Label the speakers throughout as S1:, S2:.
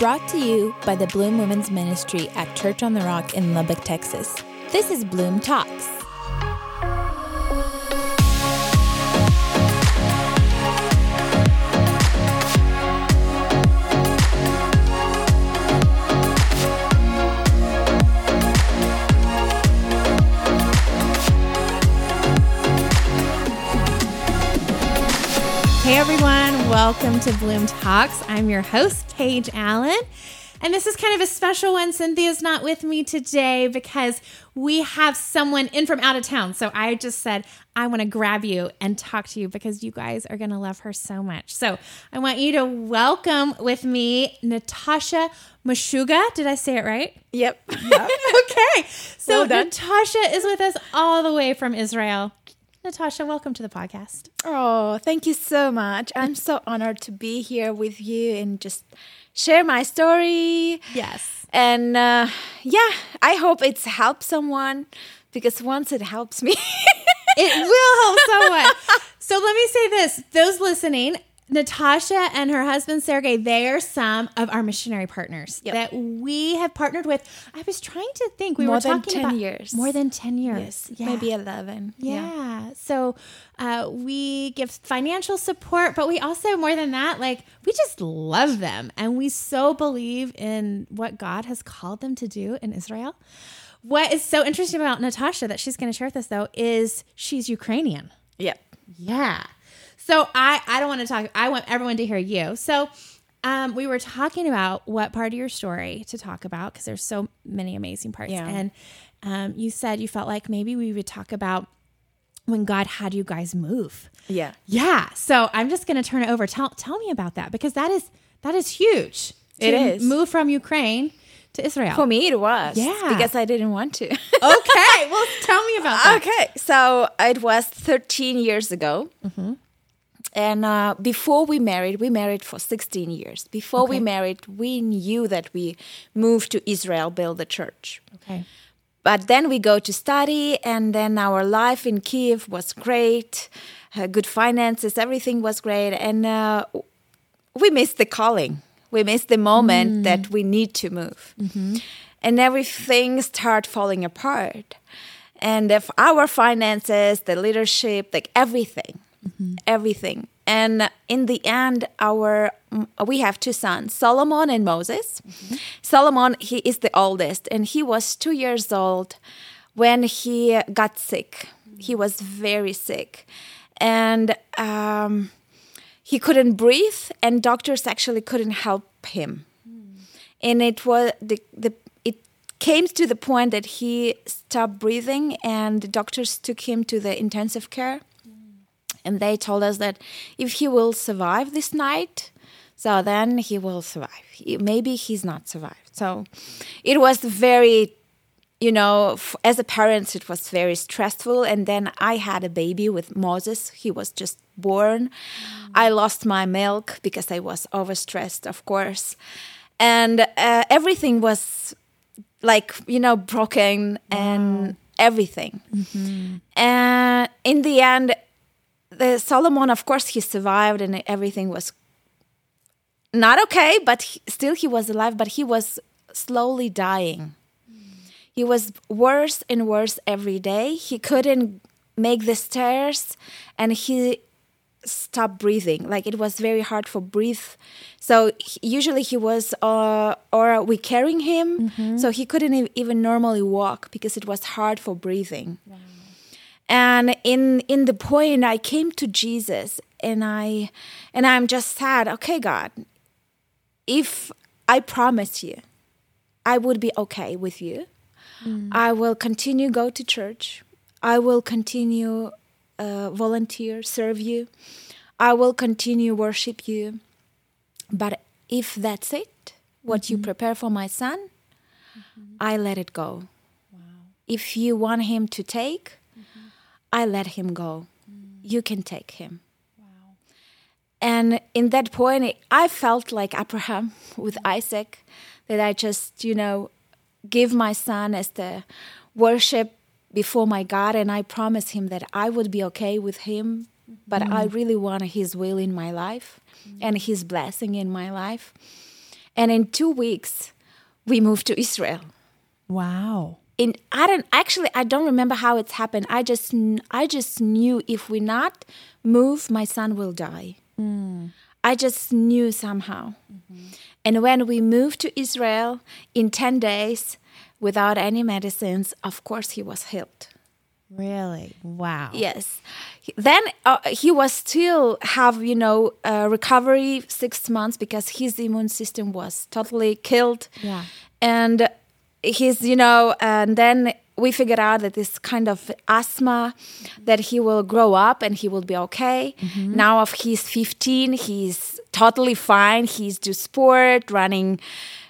S1: Brought to you by the Bloom Women's Ministry at Church on the Rock in Lubbock, Texas. This is Bloom Talks. Hey everyone, welcome to Bloom Talks. I'm your host, Paige Allen. And this is kind of a special one. Cynthia's not with me today because we have someone in from out of town. So I just said, I want to grab you and talk to you because you guys are going to love her so much. So I want you to welcome with me Natasha Mashuga. Did I say it right?
S2: Yep.
S1: okay. So
S2: Well.
S1: Natasha is with us all the way from Israel. Natasha, welcome to the podcast.
S2: Oh, thank you so much. I'm so honored to be here with you and just share my story.
S1: Yes.
S2: And uh, yeah, I hope it's helped someone because once it helps me.
S1: It will help someone. so let me say this those listening, Natasha and her husband Sergey, they are some of our missionary partners
S2: Yep.
S1: that we have partnered with. I was trying to think we
S2: More
S1: were
S2: than
S1: talking
S2: 10
S1: about
S2: years.
S1: more than 10 years.
S2: yes, maybe 11.
S1: Yeah. So uh, we give financial support, but we also, more than that, like we just love them. And we so believe in what God has called them to do in Israel. What is so interesting about Natasha that she's going to share with us, though, is she's Ukrainian.
S2: Yep.
S1: Yeah. So I I don't want to talk. I want everyone to hear you. So um, we were talking about what part of your story to talk about because there's so many amazing parts.
S2: Yeah.
S1: And um, you said you felt like maybe we would talk about when God had you guys move.
S2: Yeah.
S1: Yeah. So I'm just going to turn it over. Tell tell me about that because that is that is huge.
S2: it is
S1: move from Ukraine to Israel.
S2: For me, it was.
S1: Yeah.
S2: Because I didn't want to.
S1: Okay. well, tell me about that.
S2: Okay, so it was 13 years ago. And uh, before we married, we married for 16 years. Before we married, we knew that we moved to Israel, build a church.
S1: Okay.
S2: But then we go to study, and then our life in Kiev was great, uh, good finances, everything was great. And uh, we missed the calling. We missed the moment that we need to move. And everything start falling apart. And if our finances, the leadership, like everything, everything. And in the end, our mm, we have two sons, Solomon and Moses. Solomon, he is the oldest, and he was two years old when he got sick. He was very sick, and um, he couldn't breathe, and doctors actually couldn't help him. And it was the the it came to the point that he stopped breathing, and the doctors took him to the intensive care and they told us that if he will survive this night so then he will survive. Maybe he's not survived. So it was very you know f- as a parent it was very stressful. And then i had a baby with moses. He was just born. I lost my milk because i was overstressed of course. And uh, everything was like you know broken and everything. And in the end the solomon of course he survived and everything was not okay but he, still he was alive but he was slowly dying. He was worse and worse every day. He couldn't make the stairs and he stopped breathing. Like it was very hard for breathe. So he- usually he was uh, or we carrying him. So he couldn't even normally walk because it was hard for breathing and in in the point i came to jesus and i and i'm just sad. Okay god if i promise you i would be okay with you. Mm. I will continue go to church. I will continue uh, volunteer serve you. I will continue worship you. But if that's it what you mm-hmm. prepare for my son mm-hmm. i let it go. If you want him to take I let him go. Mm. You can take him. And in that point, I felt like Abraham with mm. Isaac, that I just, you know, give my son as the worship before my God, and I promise him that I would be okay with him, but I mm. really want his will in my life and his blessing in my life. And in two weeks, we moved to Israel.
S1: Wow.
S2: In I don't actually I don't remember how it's happened. I just I just knew if we not move, my son will die. I just knew somehow. And when we moved to Israel in 10 days without any medicines, of course he was healed.
S1: Really? Wow.
S2: Yes. Then uh, he was still have you know uh, recovery six months because his immune system was totally killed.
S1: Yeah.
S2: And he's you know and then we figured out that this kind of asthma that he will grow up and he will be okay. Mm-hmm. Now of he's 15, he's totally fine. He's do sport, running,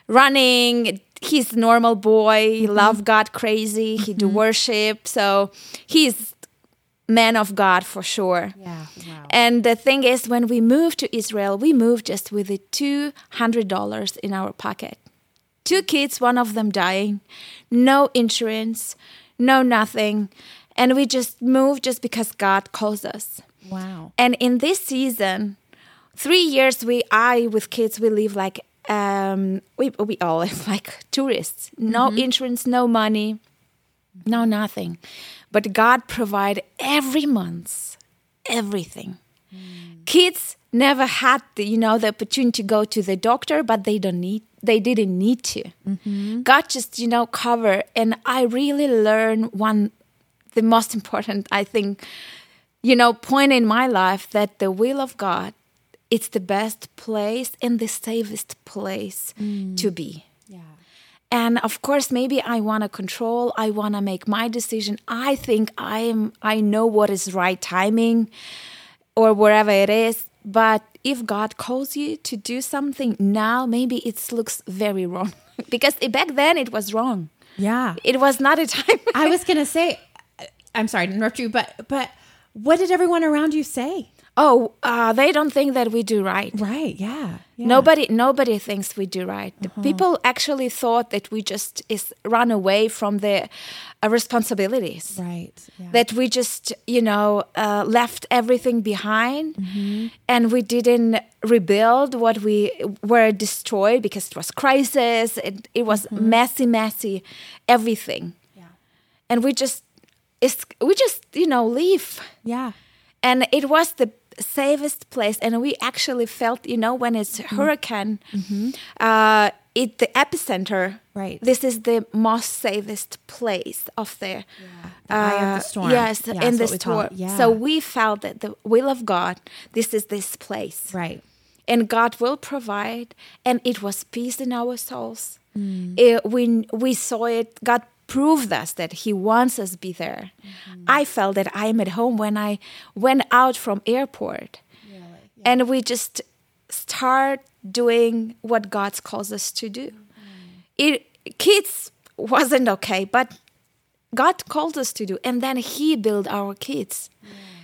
S2: running. He's normal boy. He love God crazy. He do mm-hmm. worship. So he's man of God for sure.
S1: Yeah. Wow.
S2: And the thing is, when we moved to Israel, we moved just with the two hundred dollars in our pocket. Two kids, one of them dying, no insurance, no nothing, and we just moved just because God calls us.
S1: Wow.
S2: And in this season, three years we I with kids we live like um we we all live like tourists. No insurance, no money, no nothing. But God provide every month everything. Kids never had the, you know the opportunity to go to the doctor, but they don't need they didn't need to. Mm-hmm. God just you know cover, and I really learned one the most important I think you know point in my life that the will of God it's the best place and the safest place mm. to be.
S1: Yeah.
S2: And of course, maybe I want to control. I want to make my decision. I think I am. I know what is right timing, or wherever it is. But if God calls you to do something now, maybe it looks very wrong because back then it was wrong.
S1: Yeah.
S2: It was not a time.
S1: I was gonna say, I'm sorry to interrupt you, but but what did everyone around you say?
S2: Oh, uh, they don't think that we do right.
S1: Right. Yeah. yeah.
S2: Nobody, nobody thinks we do right. The People actually thought that we just is run away from the uh, responsibilities.
S1: Right. Yeah.
S2: that we just you know uh, left everything behind and we didn't rebuild what we were destroyed because it was crisis it, it was messy messy everything
S1: yeah.
S2: and we just it's, we just you know leave
S1: Yeah.
S2: and it was the safest place and we actually felt you know when it's hurricane uh, it the epicenter
S1: Right.
S2: this is the most safest place of the
S1: The eye of
S2: uh,
S1: the storm.
S2: Yes,
S1: Yeah,
S2: in the
S1: what we call
S2: storm.
S1: Yeah.
S2: So we felt that the will of God, this is this place.
S1: right.
S2: And God will provide, and it was peace in our souls.
S1: Mm.
S2: It- we, we saw it, God proved us that He wants us to be there.
S1: Mm-hmm.
S2: I felt that I am at home when I went out from airport. And we just start doing what God calls us to do. It, kids wasn't okay, but God called us to do. And then He built our kids.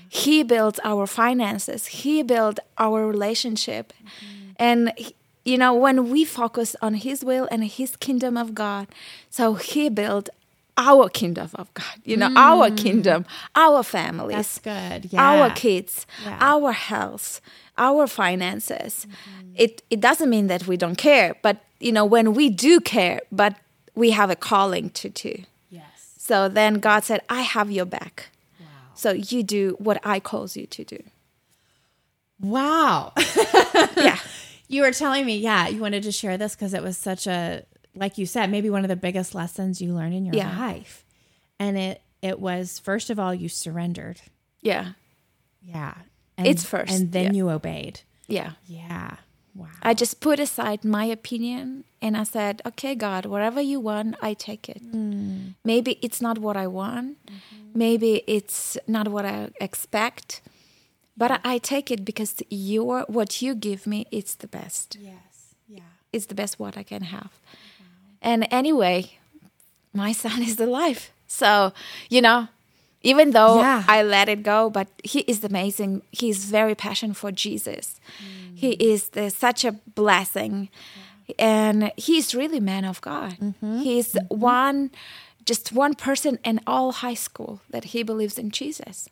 S2: He built our finances. He built our relationship. And, he- you know, when we focus on His will and His kingdom of God, so He built our kingdom of God, you know, our mm. kingdom, our families,
S1: That's good.
S2: our kids,
S1: Yeah.
S2: our health, our finances. Mm-hmm. It, it doesn't mean that we don't care, but, you know, when we do care, but we have a calling to do.
S1: Yes.
S2: So then God said, I have your back. Wow. So you do what I calls you to do.
S1: Wow.
S2: Yeah.
S1: You were telling me, yeah, you wanted to share this because it was such a, like you said, maybe one of the biggest lessons you learned in your
S2: Yeah.
S1: life. And it it was first of all you surrendered.
S2: Yeah.
S1: Yeah. And,
S2: It's first,
S1: and then
S2: yeah.
S1: you obeyed.
S2: Yeah.
S1: Yeah. Wow.
S2: I just put aside my opinion and I said, okay, God, whatever you want, I take it. Mm. Maybe it's not what I want. Mm-hmm. Maybe it's not what I expect. But I, take it because your what you give me, it's the best.
S1: yes. Yeah.
S2: It's the best what I can have. And anyway, my son is alive. So, you know, even though
S1: Yeah.
S2: I let it go, but he is amazing. He's very passionate for Jesus. Mm. He is the, such a blessing. And he's really man of God. Mm-hmm. He's mm-hmm. one, just one person in all high school that he believes in Jesus.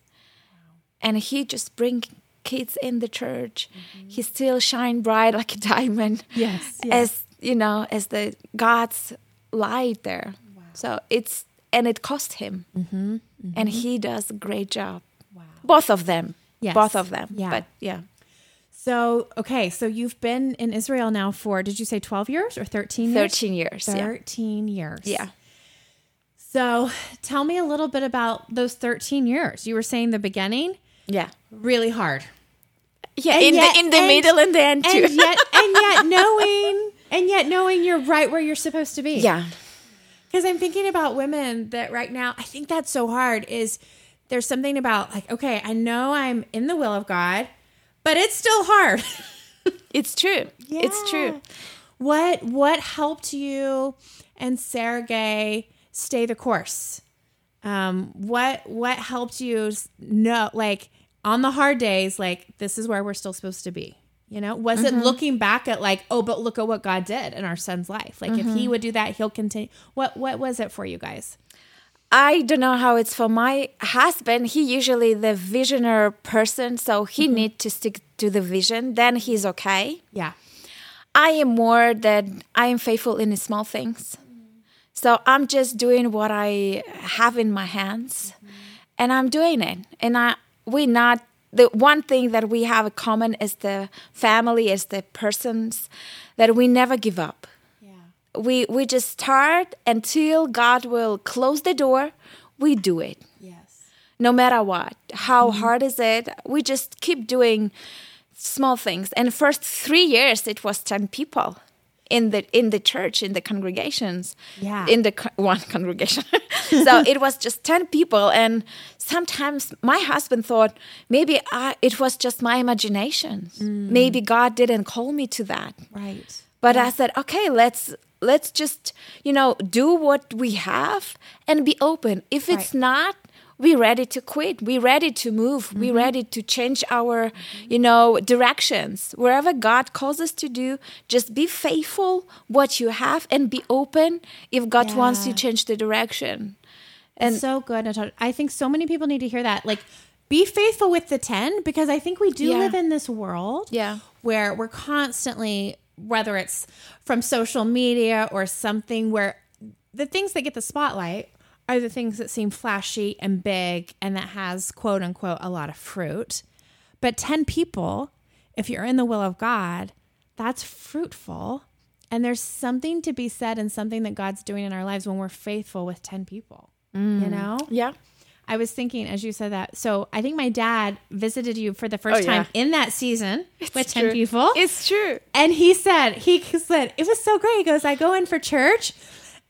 S2: And he just bring kids in the church. He still shine bright like a diamond
S1: Yes, yes.
S2: as you know, as the God's light there. So it's and it cost him, mm-hmm, mm-hmm. and he does a great job.
S1: Wow.
S2: Both of them,
S1: Yes.
S2: both of them.
S1: Yeah.
S2: But yeah,
S1: So, okay, so you've been in Israel now for, did you say 12 years or 13 years?
S2: thirteen years. Yeah.
S1: 13 years.
S2: Yeah.
S1: So, tell me a little bit about those 13 years. You were saying the beginning,
S2: Yeah.
S1: really hard.
S2: Yeah.
S1: And
S2: in
S1: yet-
S2: the in the
S1: and-
S2: middle and the end too.
S1: And yet, and yet knowing, and yet knowing you're right where you're supposed to be.
S2: yeah.
S1: Because I'm thinking about women that right now, I think that's so hard is there's something about like, okay, I know I'm in the will of God, but it's still hard.
S2: It's true. It's true.
S1: What what helped you and Sergey stay the course? Um, what what helped you know like on the hard days, like this is where we're still supposed to be? You know, was it mm-hmm. looking back at like, oh, but look at what God did in our son's life? Like if he mm-hmm. would do that, he'll continue. What what was it for you guys?
S2: I don't know how it's for my husband. He usually the visionary person, so he
S1: Mm-hmm.
S2: need to stick to the vision. Then he's okay.
S1: Yeah.
S2: I am more that I am faithful in the small things. So I'm just doing what I have in my hands, mm-hmm. and I'm doing it. And I we not the one thing that we have in common is the family, is the persons that we never give up
S1: Yeah.
S2: we we just start until God will close the door. We do it,
S1: Yes.
S2: no matter what. How mm-hmm. hard is it? We just keep doing small things. And first three years, it was ten people in the in the church in the congregations.
S1: Yeah.
S2: in the co- one congregation. so it was just ten people, and sometimes my husband thought maybe I, it was just my imagination. Mm. Maybe God didn't call me to that.
S1: Right.
S2: But I said, okay, let's let's just you know do what we have and be open. If it's
S1: Right.
S2: not, we ready to quit. we're ready to move. we're mm-hmm. ready to change our you know directions. Wherever God calls us to do, just be faithful what you have and be open if God wants to change the direction. And
S1: so good, Natasha. I think so many people need to hear that. Like, be faithful with the 10 because I think we do
S2: Yeah.
S1: live in this world
S2: Yeah.
S1: where we're constantly, whether it's from social media or something, where the things that get the spotlight are the things that seem flashy and big and that has quote unquote a lot of fruit. But 10 people, if you're in the will of God, that's fruitful. And there's something to be said and something that God's doing in our lives when we're faithful with 10 people. You mm. know?
S2: yeah,
S1: I was thinking as you said that. So I think my dad visited you for the first
S2: Oh, yeah.
S1: time in that season with 10 people.
S2: it's true.
S1: and he said, he said, it was so great. He goes, I go in for church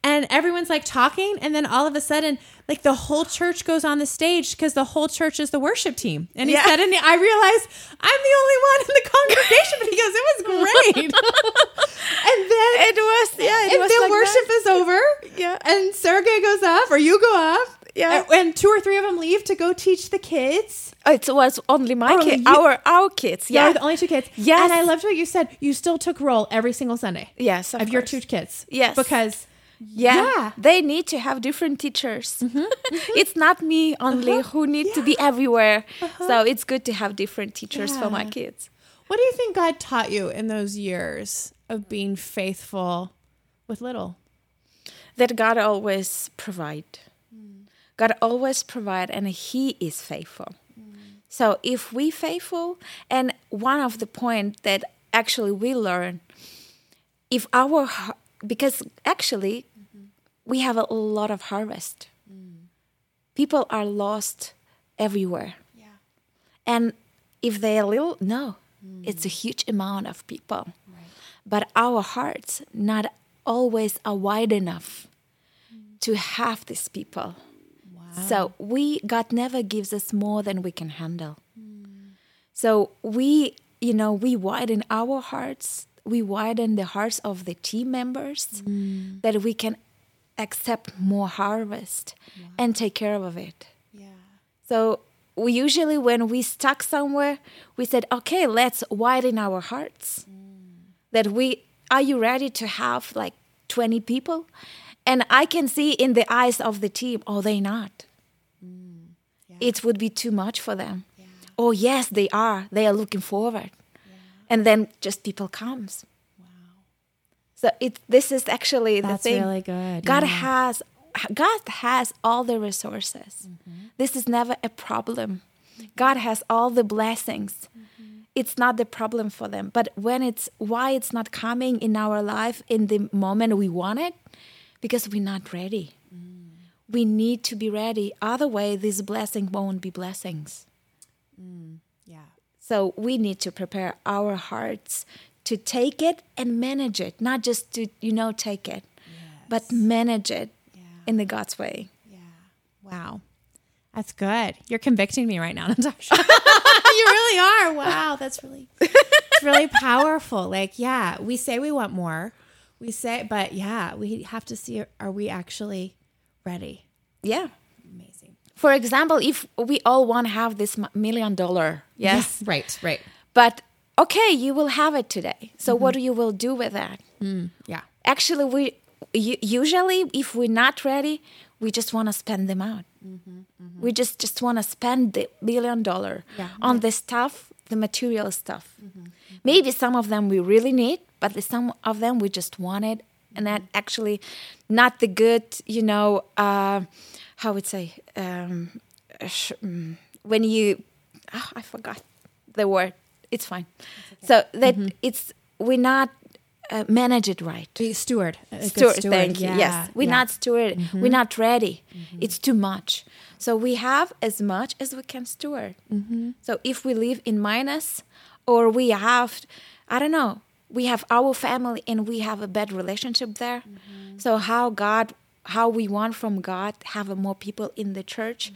S1: and everyone's like talking. And then all of a sudden, like the whole church goes on the stage because the whole church is the worship team. And he
S2: Yeah.
S1: said, and I realized I'm the only one in the congregation. But he goes, it was great. and then
S2: It was yeah. It
S1: and
S2: was
S1: then
S2: like
S1: worship
S2: that.
S1: is over.
S2: Yeah.
S1: And Sergey goes up, or you go up.
S2: Yeah.
S1: And, two or three of them leave to go teach the kids.
S2: Oh, It was only my
S1: Oh,
S2: kid,
S1: you-
S2: our our kids.
S1: Yeah.
S2: Yeah,
S1: the only two kids.
S2: Yes.
S1: And I loved what you said. You still took roll every single Sunday.
S2: yes, of,
S1: Of, your two kids.
S2: Yes.
S1: Because
S2: Yeah.
S1: Yeah.
S2: They need to have different teachers. Mm-hmm. Mm-hmm. it's not me only uh-huh. who need to be everywhere. Uh-huh. So it's good to have different teachers for my kids.
S1: what do you think God taught you in those years of being faithful with little?
S2: That God always provide. Mm. God always provide and he is faithful. Mm. So if we faithful and one of the point that actually we learn if our because actually we have a lot of harvest. Mm. People are lost everywhere.
S1: Yeah.
S2: And if they are little, no, mm. it's a huge amount of people. But our hearts not always are wide enough mm. to have these people. So we God never gives us more than we can handle. So we, you know, we widen our hearts, we widen the hearts of the team members mm. that we can accept more harvest and take care of it.
S1: Yeah.
S2: So we usually, when we stuck somewhere, we said, "Okay, let's widen our hearts." Mm. That we are you ready to have like twenty people? And I can see in the eyes of the team, oh, they not. Mm. It would be too much for them. Oh yes, they are. They are looking forward, and then just people comes. Wow. So it this is actually
S1: That's
S2: the thing.
S1: really good,
S2: God
S1: yeah.
S2: has God has all the resources.
S1: Mm-hmm.
S2: This is never a problem. God has all the blessings.
S1: Mm-hmm.
S2: It's not the problem for them. But when it's why it's not coming in our life in the moment we want it, because we're not ready.
S1: Mm.
S2: We need to be ready. Otherwise, this blessing won't be blessings.
S1: Yeah.
S2: So we need to prepare our hearts to take it and manage it, not just to, you know, take it, but manage it in the God's way.
S1: Yeah. Wow. That's good. You're convicting me right now, Natasha. you really are. Wow. That's really, it's really powerful. Like, yeah, we say we want more. We say, but yeah, we have to see are we actually ready?
S2: Yeah. For example, if we all want to have this million dollar, yes,
S1: Right. Right.
S2: but okay, you will have it today. So what mm-hmm. do you will do with that?
S1: Mm, yeah.
S2: Actually, we usually if we're not ready, we just want to spend them out. Mm-hmm, mm-hmm. We just just want to spend the million dollar
S1: Yeah.
S2: on the stuff, the material stuff. Maybe some of them we really need, but the, some of them we just wanted, and that actually not the good, you know, uh, how would say um, mm, when you, oh, I forgot the word. It's fine. So that it's we're not uh, manage it right.
S1: Steward. Good
S2: Steward, thank you.
S1: Yeah.
S2: Yes, we're
S1: Yeah.
S2: not steward. We're not ready. It's too much. So we have as much as we can steward. So if we live in minus, or we have, I don't know, we have our family and we have a bad relationship there. So how God, how we want from God, have more people in the church.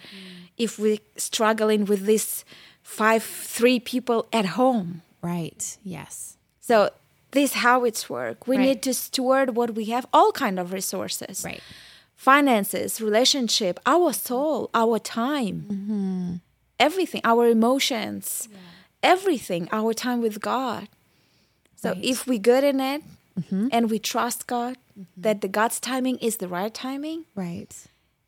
S2: If we're struggling with this five, three people at home.
S1: Right. Yes.
S2: So this how it's work. We
S1: Right.
S2: need to steward what we have, all kind of resources,
S1: Right.
S2: finances, relationship, our soul, our time, mm-hmm. everything, our emotions, everything, our time with God. So
S1: Right.
S2: if we good in it Mm-hmm. and we trust God, mm-hmm. that the God's timing is the right timing,
S1: Right.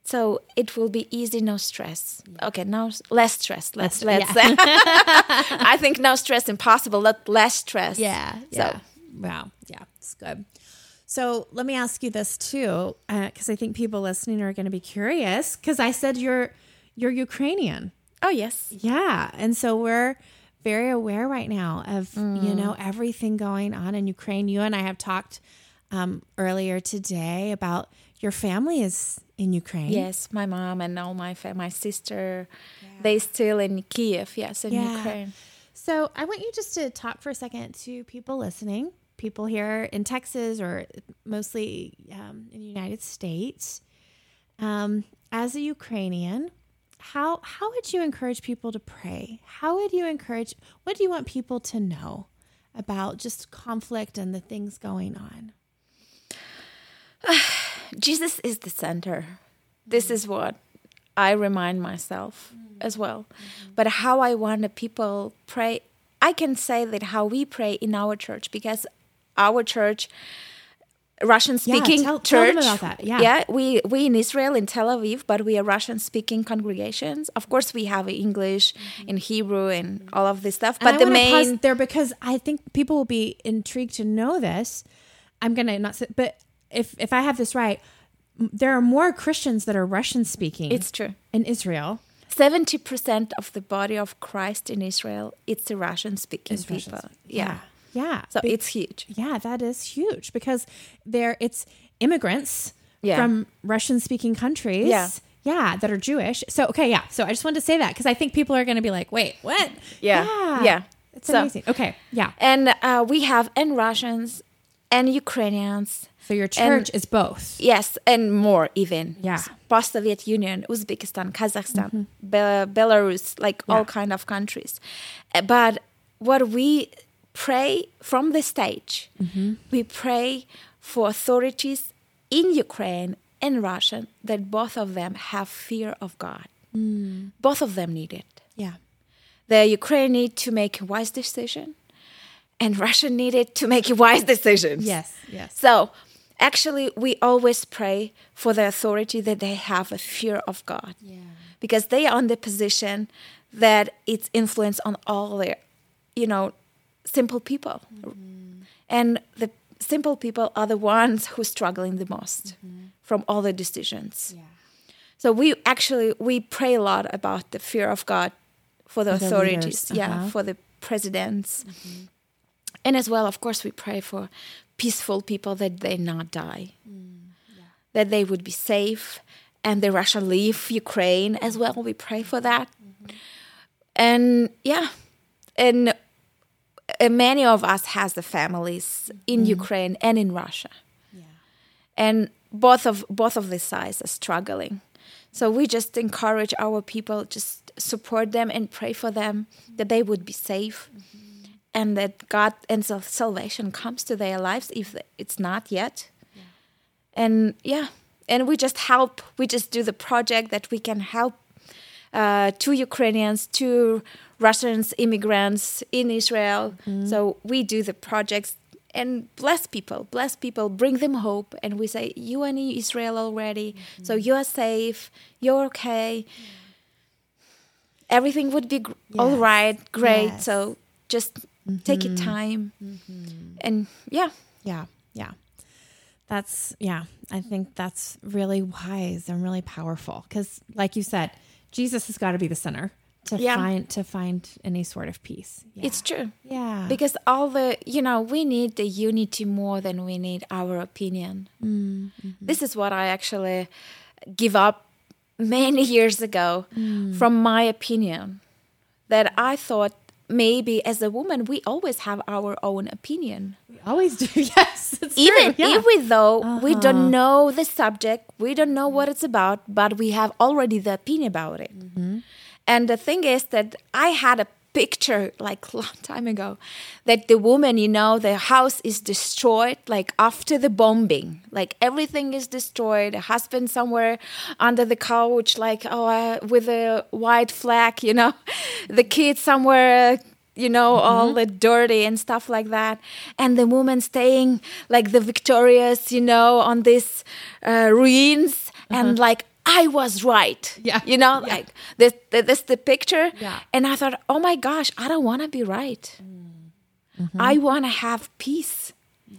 S2: so it will be easy, no stress. Okay, now less stress. Let's
S1: Less-
S2: let's. I think no stress impossible. Let less stress.
S1: Yeah.
S2: So
S1: Yeah. Wow. Yeah. It's good. So let me ask you this too, uh, because I think people listening are going to be curious. Because I said you're you're Ukrainian.
S2: oh yes.
S1: Yeah, and so we're very aware right now of you know everything going on in Ukraine. You and I have talked um, earlier today about your family is in Ukraine.
S2: Yes, my mom and all my fa- my sister, they still in Kiev. Yes, in
S1: Yeah.
S2: Ukraine.
S1: So I want you just to talk for a second to people listening, people here in Texas or mostly um, in the United States. Um, as a Ukrainian, how how would you encourage people to pray? How would you encourage? What do you want people to know about just conflict and the things going on?
S2: Jesus is the center. This is what I remind myself mm-hmm. as well. Mm-hmm. But how I want the people pray, I can say that how we pray in our church because our church. Russian speaking
S1: tell- tell
S2: church.
S1: them about that. Yeah.
S2: we we in Israel in Tel Aviv, but we are Russian speaking congregations. Of course, we have English and Hebrew and all of this stuff.
S1: Mm-hmm.
S2: But the main
S1: there because I think people will be intrigued to know this. I'm gonna not say, but if if I have this right, there are more Christians that are Russian speaking.
S2: it's true.
S1: in Israel.
S2: Seventy percent of the body of Christ in Israel, it's the Russian speaking people. Yeah.
S1: yeah.
S2: So
S1: Be-
S2: it's huge.
S1: yeah, that is huge because there it's immigrants
S2: Yeah.
S1: from Russian speaking countries.
S2: Yeah.
S1: Yeah, that are Jewish. So okay, yeah. So I just wanted to say that because I think people are going to be like, "Wait, what?"
S2: Yeah. Yeah.
S1: It's
S2: So-
S1: amazing. Okay, yeah.
S2: And uh, we have and Russians and Ukrainians.
S1: So your church is both.
S2: Yes, and more even.
S1: Yeah. Mm-hmm.
S2: Post-Soviet Union, Uzbekistan, Kazakhstan, Be- Belarus, like all kind of countries. Uh, But what we pray from the stage,
S1: Mm-hmm.
S2: we pray for authorities in Ukraine and Russia that both of them have fear of God.
S1: Mm.
S2: Both of them need it.
S1: Yeah.
S2: The Ukraine need to make a wise decision, and Russia needed to make a wise decision.
S1: Yes. Yes.
S2: So, actually, we always pray for the authority that they have a fear of God,
S1: Yeah.
S2: because they are on the position that it's influence on all their, you know, simple people,
S1: Mm-hmm.
S2: and the simple people are the ones who are struggling the most from all the decisions. So we actually we pray a lot about the fear of God for the
S1: For the
S2: authorities,
S1: leaders,
S2: yeah,
S1: uh-huh.
S2: for the presidents, and as well, of course, we pray for peaceful people that they not die, that they would be safe, and the Russia leave Ukraine as well. We pray for that, and yeah, and Uh, many of us has the families in mm-hmm. Ukraine and in Russia. And both of both of these sides are struggling. So we just encourage our people just support them and pray for them that they would be safe mm-hmm. and that god and sal- salvation comes to their lives if it's not yet. And yeah and we just help we just do the project that we can help uh, to Ukrainians, to Russians, immigrants in Israel. Mm-hmm. So we do the projects and bless people, bless people, bring them hope. And we say, You are in Israel already, so mm-hmm. you are safe, you're okay. Everything would be gr-
S1: Yes.
S2: right, great.
S1: Yes.
S2: So just take your mm-hmm. time. And yeah,
S1: Yeah, yeah. That's yeah. I think that's really wise and really powerful because, like you said, Jesus has got to be the center to
S2: Yeah.
S1: find to find any sort of peace. Yeah.
S2: it's true.
S1: yeah,
S2: Because all the, you know, we need the unity more than we need our opinion. Mm, mm-hmm. This is what I actually give up many years ago mm. from my opinion. That I thought maybe as a woman, we always have our own opinion.
S1: we always do. Yes, it's
S2: Even
S1: true. Yeah.
S2: even though we don't uh-huh. know the subject, we don't know what it's about, but we have already the opinion about it. Mm-hmm. And the thing is that I had a picture like a long time ago that the woman, you know, the house is destroyed like after the bombing, like everything is destroyed. The husband somewhere under the couch, like oh, uh, with a white flag, you know, the kids somewhere you know, all the dirty and stuff like that. And the woman staying like the victorious, you know, on these uh, ruins. And like, I was right.
S1: Yeah.
S2: You know,
S1: Yeah.
S2: like this, this the picture.
S1: Yeah.
S2: And I thought, oh my gosh, I don't want to be right. Mm-hmm. I want to have peace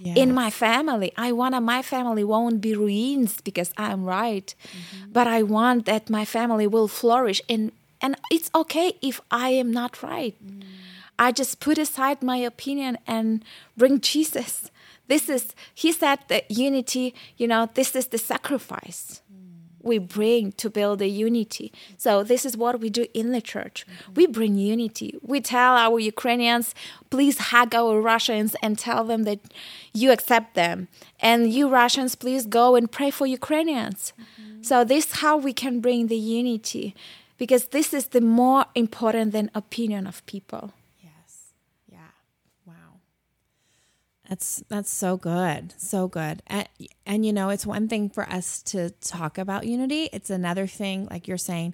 S2: in my family. I want my family won't be ruined because I'm right. Mm-hmm. But I want that my family will flourish and and it's okay if I am not right. Mm. I just put aside my opinion and bring Jesus. This is, he said that unity, you know, this is the sacrifice we bring to build a unity. So this is what we do in the church. We mm-hmm. bring unity. We tell our Ukrainians, please hug our Russians and tell them that you accept them. And you Russians, please go and pray for Ukrainians. Mm-hmm. So this is how we can bring the unity because this is the more important than opinion of people.
S1: Yes. Yeah. Wow. That's that's so good. So good. And, and you know, it's one thing for us to talk about unity. It's another thing like you're saying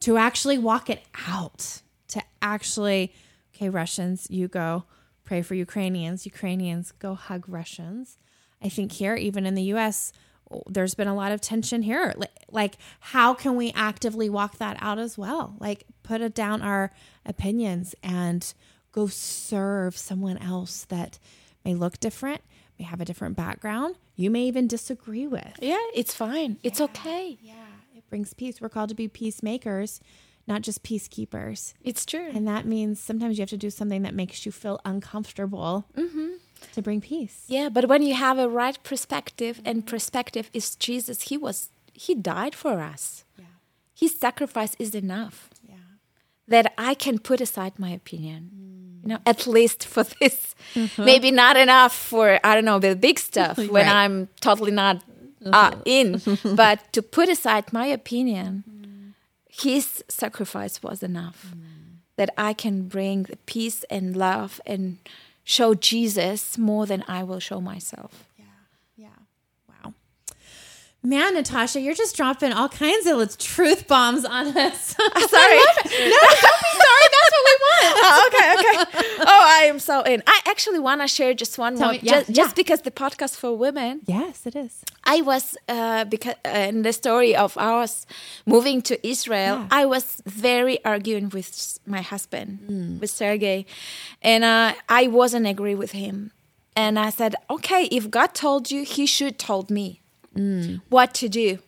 S1: to actually walk it out. To actually okay, Russians, you go pray for Ukrainians. Ukrainians go hug Russians. I think here even in the US there's been a lot of tension here. Like, how can we actively walk that out as well? Like put down our opinions and go serve someone else that may look different, may have a different background, you may even disagree with.
S2: Yeah, it's fine. It's okay.
S1: Yeah, it brings peace. We're called to be peacemakers, not just peacekeepers.
S2: It's true.
S1: And that means sometimes you have to do something that makes you feel uncomfortable mm-hmm. to bring peace.
S2: Yeah, but when you have a right perspective, and perspective is Jesus, He was He died for us.
S1: Yeah.
S2: His sacrifice is enough
S1: Yeah.
S2: that I can put aside my opinion. Mm. You know, at least for this, mm-hmm. maybe not enough for I don't know the big stuff when
S1: Right.
S2: I'm totally not mm-hmm. uh, in, but to put aside my opinion, mm. His sacrifice was enough mm. that I can bring the peace and love and show Jesus more than I will show myself.
S1: Yeah. Yeah. Wow. Man, Natasha, you're just dropping all kinds of truth bombs on us.
S2: Sorry.
S1: no, don't be sorry. That's what we want.
S2: Oh, okay, okay. I am so in. I actually want to share just one
S1: Tell
S2: more,
S1: me- yeah,
S2: just, just because the podcast for women.
S1: Yes, it is.
S2: I was uh, because uh, in the story of ours moving to Israel,
S1: Yeah.
S2: I was very arguing with my husband, with Sergey, and uh, I wasn't agree with him. And I said, okay, if God told you, He should told me what to do.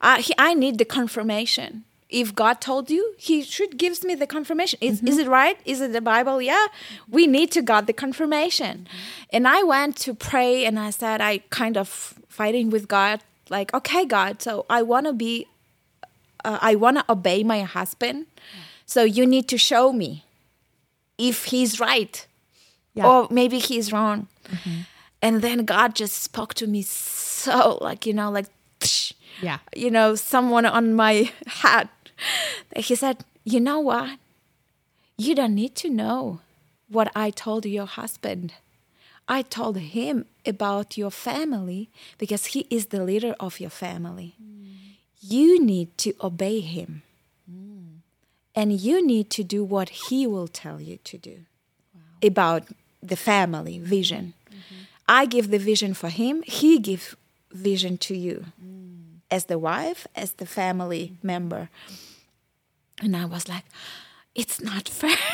S2: I, he, I need the confirmation. If God told you, He should gives me the confirmation. Is, mm-hmm. is it right? Is it the Bible? Yeah, we need to God the confirmation. Mm-hmm. And I went to pray, and I said, I kind of fighting with God, like, okay, God, so I want to be, uh, I want to obey my husband. So you need to show me if he's right
S1: Yeah.
S2: or maybe he's wrong. Mm-hmm. And then God just spoke to me so, like, you know, like,
S1: Yeah.
S2: you know, someone on my hat. He said, You know what? You don't need to know what I told your husband. I told him about your family because he is the leader of your family. You need to obey him. And you need to do what he will tell you to do about the family vision. I give the vision for him, he give vision to you as the wife, as the family member. And I was like, it's not fair.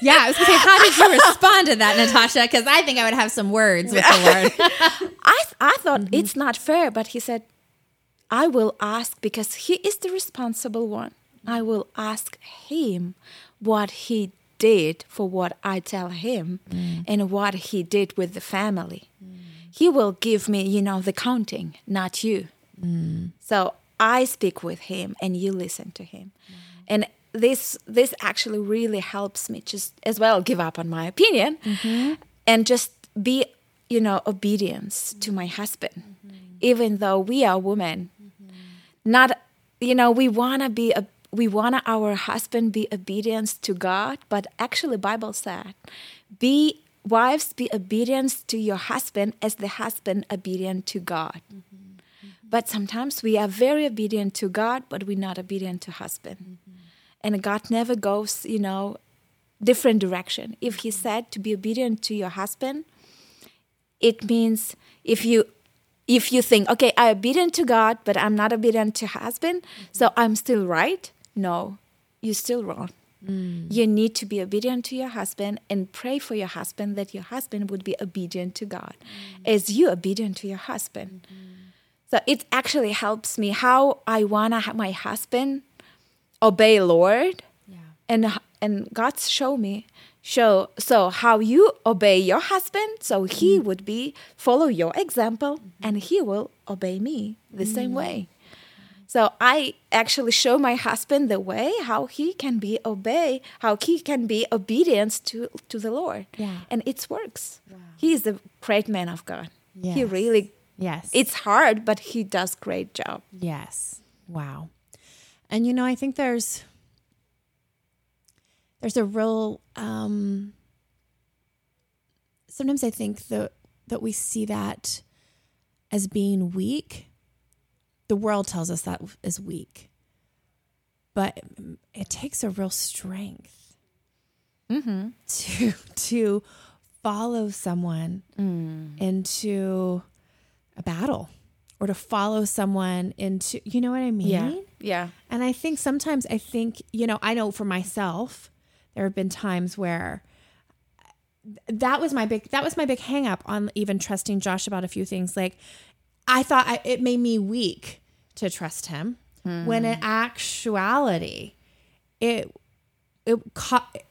S1: Yeah, I was gonna say, how did you respond to that, Natasha? Because I think I would have some words with the Lord.
S2: I I thought mm-hmm. it's not fair, but he said, I will ask because he is the responsible one. I will ask him what he did for what I tell him mm. and what he did with the family. Mm. He will give me, you know, the counting, not you. Mm. So I speak with him and you listen to him. And this this actually really helps me just as well give up on my opinion mm-hmm. and just be you know obedience to my husband. Mm-hmm. Even though we are women mm-hmm. not you know we want to be a we want our husband be obedience to god but actually bible said be wives be obedience to your husband as the husband obedient to god. But sometimes we are very obedient to god but we're not obedient to husband and god never goes you know different direction. If he said to be obedient to your husband it means if you if you think okay i'm obedient to god but i'm not obedient to husband so i'm still right? No you're still wrong. Mm. You need to be obedient to your husband and pray for your husband that your husband would be obedient to god mm. as you obedient to your husband. Mm-hmm. So it actually helps me how i want to have my husband obey lord
S1: Yeah.
S2: and and God show me show so how you obey your husband so he mm-hmm. would be follow your example mm-hmm. and he will obey me the same mm-hmm. way so i actually show my husband the way how he can be obey how he can be obedience to to the lord
S1: Yeah.
S2: and it works he is a great man of god he really
S1: Yes.
S2: it's hard but he does great job
S1: Yes. Wow. And you know, I think there's there's a real um sometimes I think that that we see that as being weak. The world tells us that is weak. But it takes a real strength to to follow someone into a battle or to follow someone into you know what I mean?
S2: yeah yeah.
S1: And I think sometimes I think, you know, I know for myself, there have been times where that was my big that was my big hang up on even trusting Josh about a few things. Like I thought I, it made me weak to trust him hmm. when in actuality it it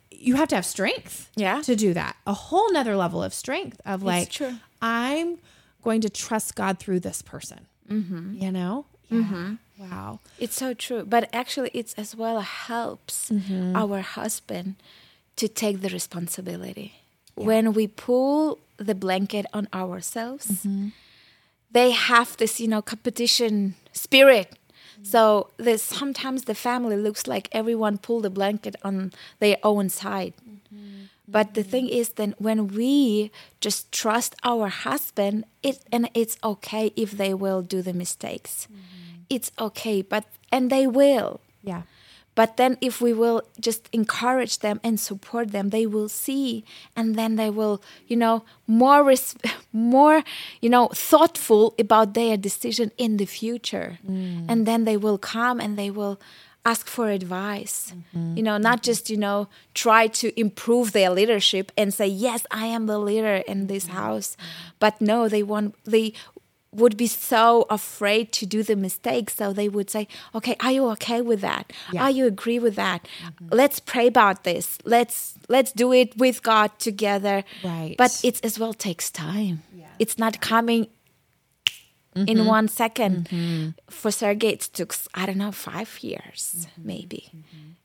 S1: you have to have strength
S2: Yeah.
S1: to do that. A whole nother level of strength of like
S2: true.
S1: I'm going to trust God through this person. Mm-hmm. You know? Yeah. Mm-hmm. Wow.
S2: It's so true. But actually, it's as well helps mm-hmm. our husband to take the responsibility. When we pull the blanket on ourselves, mm-hmm. they have this, you know, competition spirit. So there's sometimes the family looks like everyone pulled the blanket on their own side. But the thing is, then when we just trust our husband, it and it's okay if they will do the mistakes. Mm-hmm. It's okay, but and they will.
S1: Yeah.
S2: But then, if we will just encourage them and support them, they will see, and then they will, you know, more, res- more, you know, thoughtful about their decision in the future, mm. and then they will come and they will ask for advice. Mm-hmm. You know, not mm-hmm. just, you know, try to improve their leadership and say, yes, I am the leader in this mm-hmm. house. But no, they want, they would be so afraid to do the mistake. So they would say, okay, are you okay with that?
S1: Yeah.
S2: Are you agree with that? Let's pray about this. Let's, let's do it with God together.
S1: Right.
S2: But it as well takes time. It's not coming in one second. For Sergey, it took I don't know five years maybe,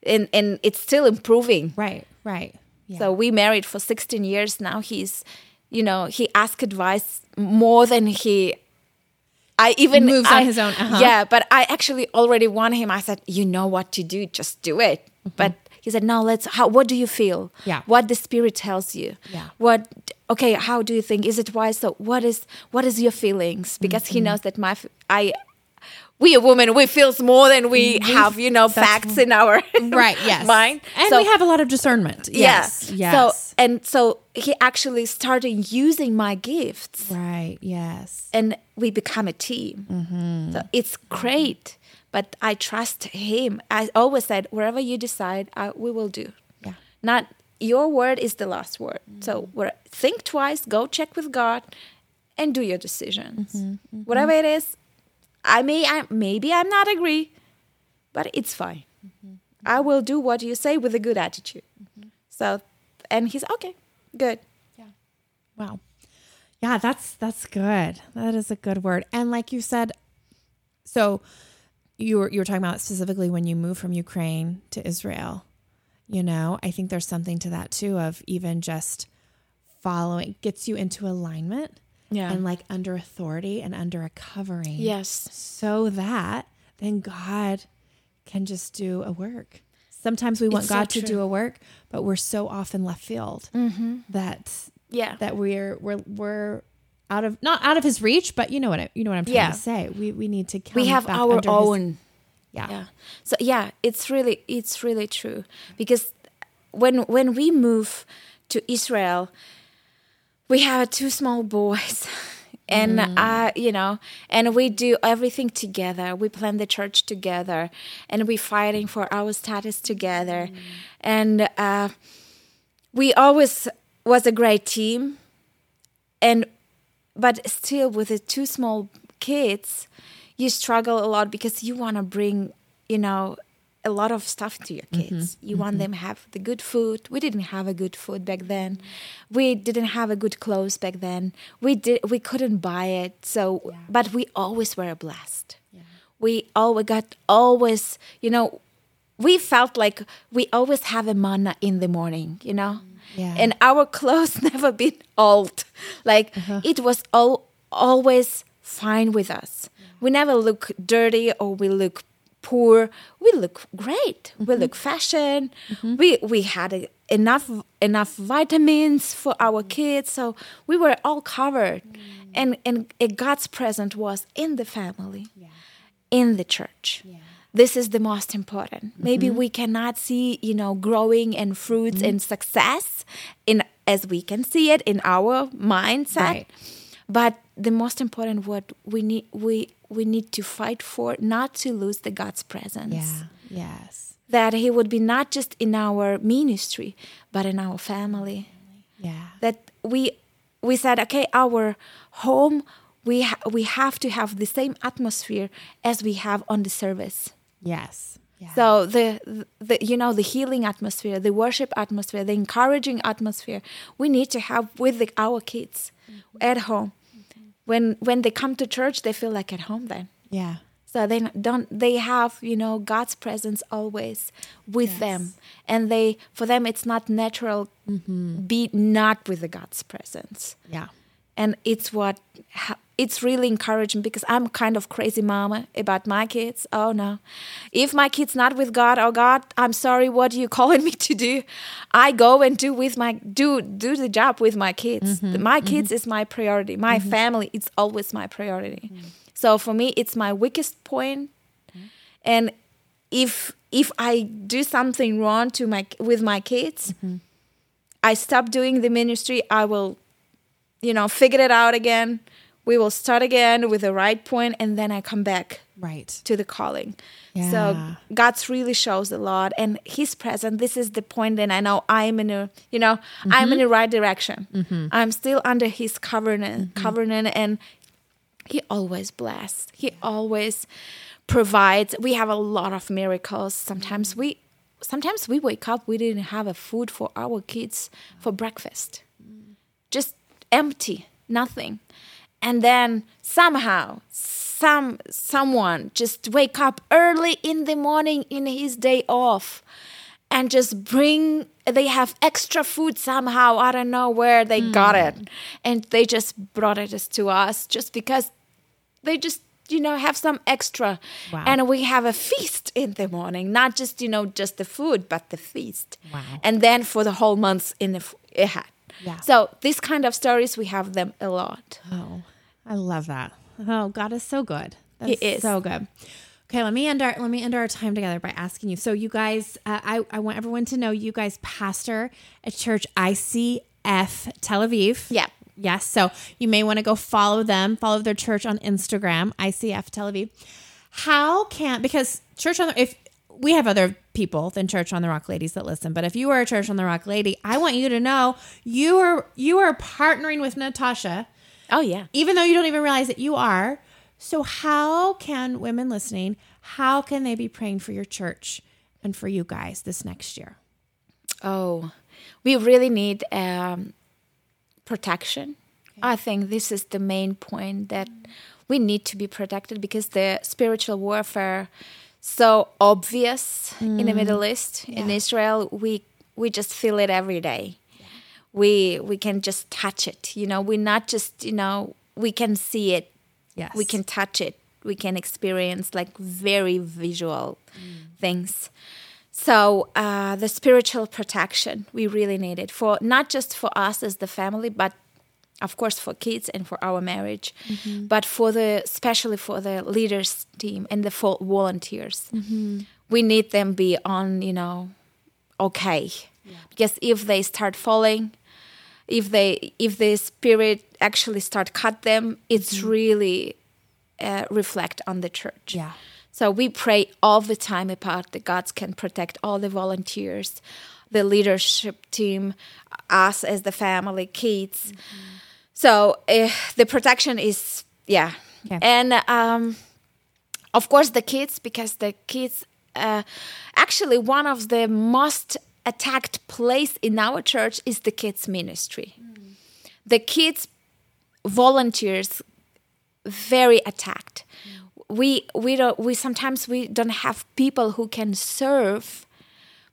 S2: and and it's still improving.
S1: Right. Right. Yeah.
S2: So we married for sixteen years now. He's, you know, he asked advice more than he. I even
S1: Moves on his own, uh-huh.
S2: Yeah, but I actually already warned him. I said, "You know what to do. Just do it." But he said, "No, let's. How? What do you feel?
S1: Mm-hmm. Yeah.
S2: What the spirit tells you?
S1: Yeah.
S2: What? Okay. How do you think? Is it wise? So what is? What is your feelings? Because
S1: Mm-hmm.
S2: he knows that my. i We a woman, we feels more than we, have, you know, facts in our
S1: right. Yes.
S2: mind.
S1: And
S2: So-
S1: we have a lot of discernment. Yes.
S2: yeah.
S1: Yes.
S2: So and so he actually started using my gifts,
S1: right. Yes.
S2: and we become a team.
S1: Mm-hmm.
S2: So it's great. But I trust him. I always said, wherever you decide, I, we will do.
S1: Yeah.
S2: Not your word is the last word. So where, think twice, go check with God, and do your decisions.
S1: Mm-hmm.
S2: Whatever it is, I may, I maybe I'm not agree, but it's fine.
S1: Mm-hmm.
S2: I will do what you say with a good attitude. So, and he's okay, good. Yeah.
S1: Wow. Yeah, that's that's good. That is a good word. And like you said, so you were you were talking about specifically when you moved from Ukraine to Israel. You know, I think there's something to that too of even just following gets you into alignment
S2: Yeah.
S1: and like under authority and under a covering.
S2: Yes.
S1: So that then God can just do a work. Sometimes we want
S2: It's so
S1: God to do a work, but we're so often left field mm-hmm. that
S2: Yeah.
S1: that we're we're we're out of not out of his reach, but you know what I, you know what I'm trying
S2: Yeah.
S1: to say. We we need to come
S2: we have our
S1: under his-
S2: own.
S1: yeah.
S2: yeah so yeah it's really it's really true because when when we move to israel we have two small boys. And I, you know and we do everything together. We plan the church together. And we fighting for our status together. And uh we always was a great team. And but still with the two small kids you struggle a lot because you want to bring you know a lot of stuff to your mm-hmm. kids. You want mm-hmm. them have the good food. We didn't have a good food back then. We didn't have a good clothes back then. We did we couldn't buy it. So but we always were blessed. We always got always you know we felt like we always have a manna in the morning you know? Mm-hmm.
S1: Yeah.
S2: and our clothes never been old. Like uh-huh. it was all always fine with us. We never look dirty or we look poor. We look great. We mm-hmm. look fashion. Mm-hmm. We we had a, enough enough vitamins for our mm. kids so we were all covered. Mm. And and god's presence was in the family in the church. This is the most important. Maybe mm-hmm. we cannot see you know growing and fruits and success in as we can see it in our mindset.
S1: Right.
S2: but the most important what we need we we need to fight for not to lose the god's presence
S1: Yeah. Yes.
S2: that he would be not just in our ministry but in our family
S1: Yeah.
S2: that we we said okay our home we ha- we have to have the same atmosphere as we have on the service
S1: Yes. Yeah.
S2: so the, the you know the healing atmosphere the worship atmosphere the encouraging atmosphere we need to have with the, our kids mm-hmm. at home when when they come to church they feel like at home then.
S1: Yeah.
S2: so they don't they have you know god's presence always with them. And they for them it's not natural mm-hmm. be not with the god's presence.
S1: Yeah.
S2: and it's what ha- it's really encouraging because i'm kind of crazy mama about my kids. Oh no. If my kid's not with god oh god i'm sorry. What are you calling me to do? I go and do with my do do the job with my kids. Mm-hmm. My kids mm-hmm. is my priority. My mm-hmm. family it's always my priority. So for me it's my weakest point. point and if if i do something wrong to my with my kids i stop doing the ministry. I will you know figure it out again we will start again with the right point and then I come back
S1: Right.
S2: to the calling.
S1: Yeah.
S2: So God's really shows a lot and he's present. This is the point and I know I'm in a you know, I'm in mm-hmm. the right direction. Mm-hmm. I'm still under his covenant mm-hmm. covenant and he always bless. He always provides. We have a lot of miracles. Sometimes we sometimes we wake up we didn't have a food for our kids for breakfast. Mm. Just empty, nothing. And then somehow some someone just wake up early in the morning in his day off and just bring they have extra food somehow i don't know where they hmm. got it and they just brought it to us just because they just you know have some extra
S1: Wow.
S2: and we have a feast in the morning not just you know just the food but the feast
S1: Wow.
S2: and then for the whole month in the had
S1: Yeah.
S2: so these kind of stories we have them a lot
S1: Oh, I love that. Oh, God is so good. That's
S2: He is.
S1: so good. Okay, let me end our let me end our time together by asking you. So, you guys, uh, I I want everyone to know you guys pastor a church ICF Tel Aviv.
S2: Yeah.
S1: Yes. So you may want to go follow them, follow their church on Instagram, ICF Tel Aviv. How can because church on if we have other people than church on the rock ladies that listen but if you are a church on the rock lady i want you to know you are you are partnering with natasha
S2: oh yeah
S1: even though you don't even realize that you are. So, how can women listening, how can they be praying for your church and for you guys this next year?
S2: Oh, we really need um, protection. I think this is the main point that we need to be protected because the spiritual warfare so obvious in the Middle East in Israel we we just feel it every day. We we can just touch it, you know. We're not just, you know, we can see it
S1: Yes.
S2: we can touch it we can experience like very visual things so uh, the spiritual protection we really need it for not just for us as the family but of course for kids and for our marriage mm-hmm. but for the especially for the leaders team and the volunteers mm-hmm. we need them be on you know okay. Because if they start falling if they if the spirit actually start cut them it's mm-hmm. really uh, reflect on the church.
S1: Yeah.
S2: so we pray all the time about that god can protect all the volunteers the leadership team us as the family kids so uh, the protection is yeah.
S1: Okay.
S2: and um of course the kids because the kids uh, actually one of the most attacked place in our church is the kids ministry. The kids volunteers very attacked. We we don't we sometimes we don't have people who can serve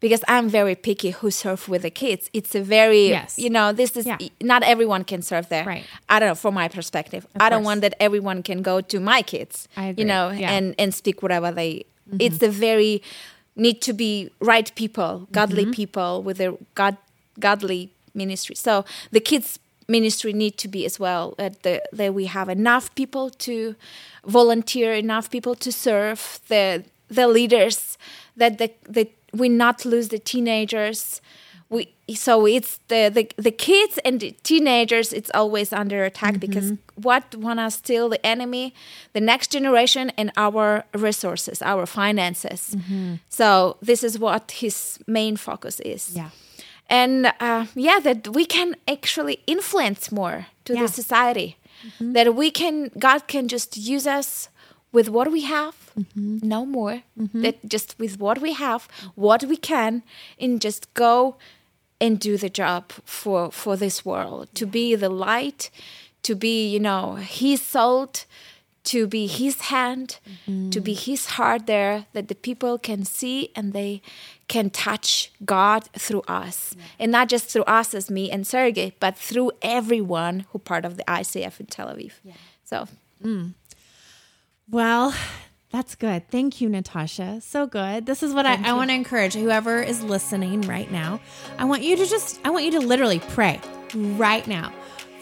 S2: because i'm very picky who serve with the kids it's a very
S1: Yes.
S2: you know this is
S1: Yeah.
S2: not everyone can serve there
S1: Right.
S2: i don't know from my perspective i don't
S1: course.
S2: want that everyone can go to my kids
S1: I agree.
S2: you know
S1: Yeah.
S2: and and speak whatever they mm-hmm. it's a very need to be right people godly mm-hmm. people with a god godly ministry so the kids ministry need to be as well that the, that we have enough people to volunteer enough people to serve the the leaders that the, the we not lose the teenagers. We so it's the, the the kids and the teenagers it's always under attack mm-hmm. because what wanna steal the enemy the next generation and our resources our finances. Mm-hmm. So this is what his main focus is.
S1: Yeah.
S2: and uh, yeah that we can actually influence more to
S1: Yeah.
S2: the society mm-hmm. that we can god can just use us with what we have mm-hmm. no more. Mm-hmm. That just with what we have what we can and just go and do the job for for this world. To be the light to be you know his salt to be his hand mm-hmm. to be his heart there that the people can see and they can touch god through us. And not just through us as me and sergey but through everyone who part of the icf in tel aviv. So mm.
S1: Well, that's good. Thank you, Natasha. So good. This is what I, I want to encourage whoever is listening right now. I want you to just, I want you to literally pray right now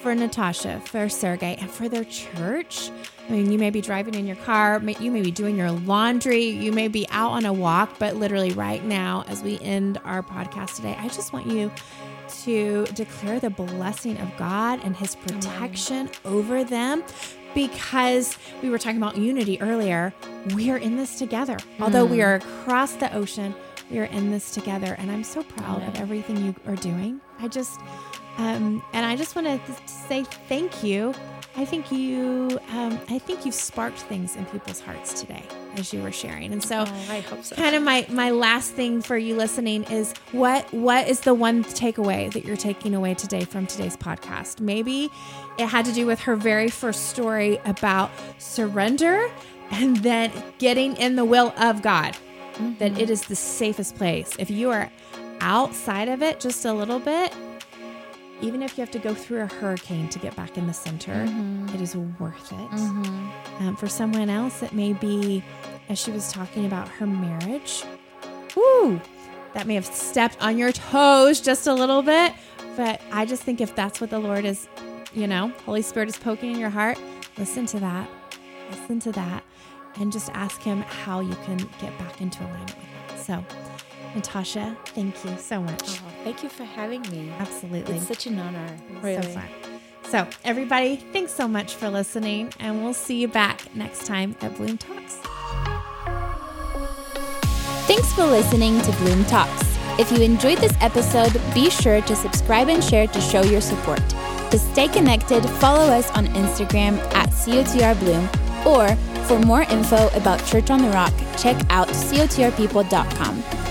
S1: for Natasha, for Sergey, and for their church. I mean, you may be driving in your car, may- you may be doing your laundry, you may be out on a walk, but literally right now, as we end our podcast today, I just want you to declare the blessing of God and his protection over them. Because we were talking about unity earlier, we are in this together. Although we are across the ocean, we are in this together. And I'm so proud of everything you are doing. I just, um, and I just want to say thank you. I think you, um, I think you've sparked things in people's hearts today as you were sharing. And so,
S3: Oh, I hope so.
S1: kind of my my last thing for you listening is what what is the one takeaway that you're taking away today from today's podcast maybe it had to do with her very first story about surrender and then getting in the will of god that it is the safest place if you are outside of it just a little bit even if you have to go through a hurricane to get back in the center it is worth it um, for someone else, it may be, as she was talking about her marriage, woo, that may have stepped on your toes just a little bit. But I just think if that's what the Lord is, you know, Holy Spirit is poking in your heart, listen to that. Listen to that. And just ask Him how you can get back into alignment with it. So, Natasha, thank you so much.
S3: Oh, thank you for having me.
S1: Absolutely.
S3: It's such an honor.
S1: So fun. So, everybody, thanks so much for listening, and we'll see you back next time at Bloom Talks.
S2: Thanks for listening to Bloom Talks. If you enjoyed this episode, be sure to subscribe and share to show your support. To stay connected, follow us on Instagram at COTR Bloom, or for more info about Church on the Rock, check out cotrpeople.com.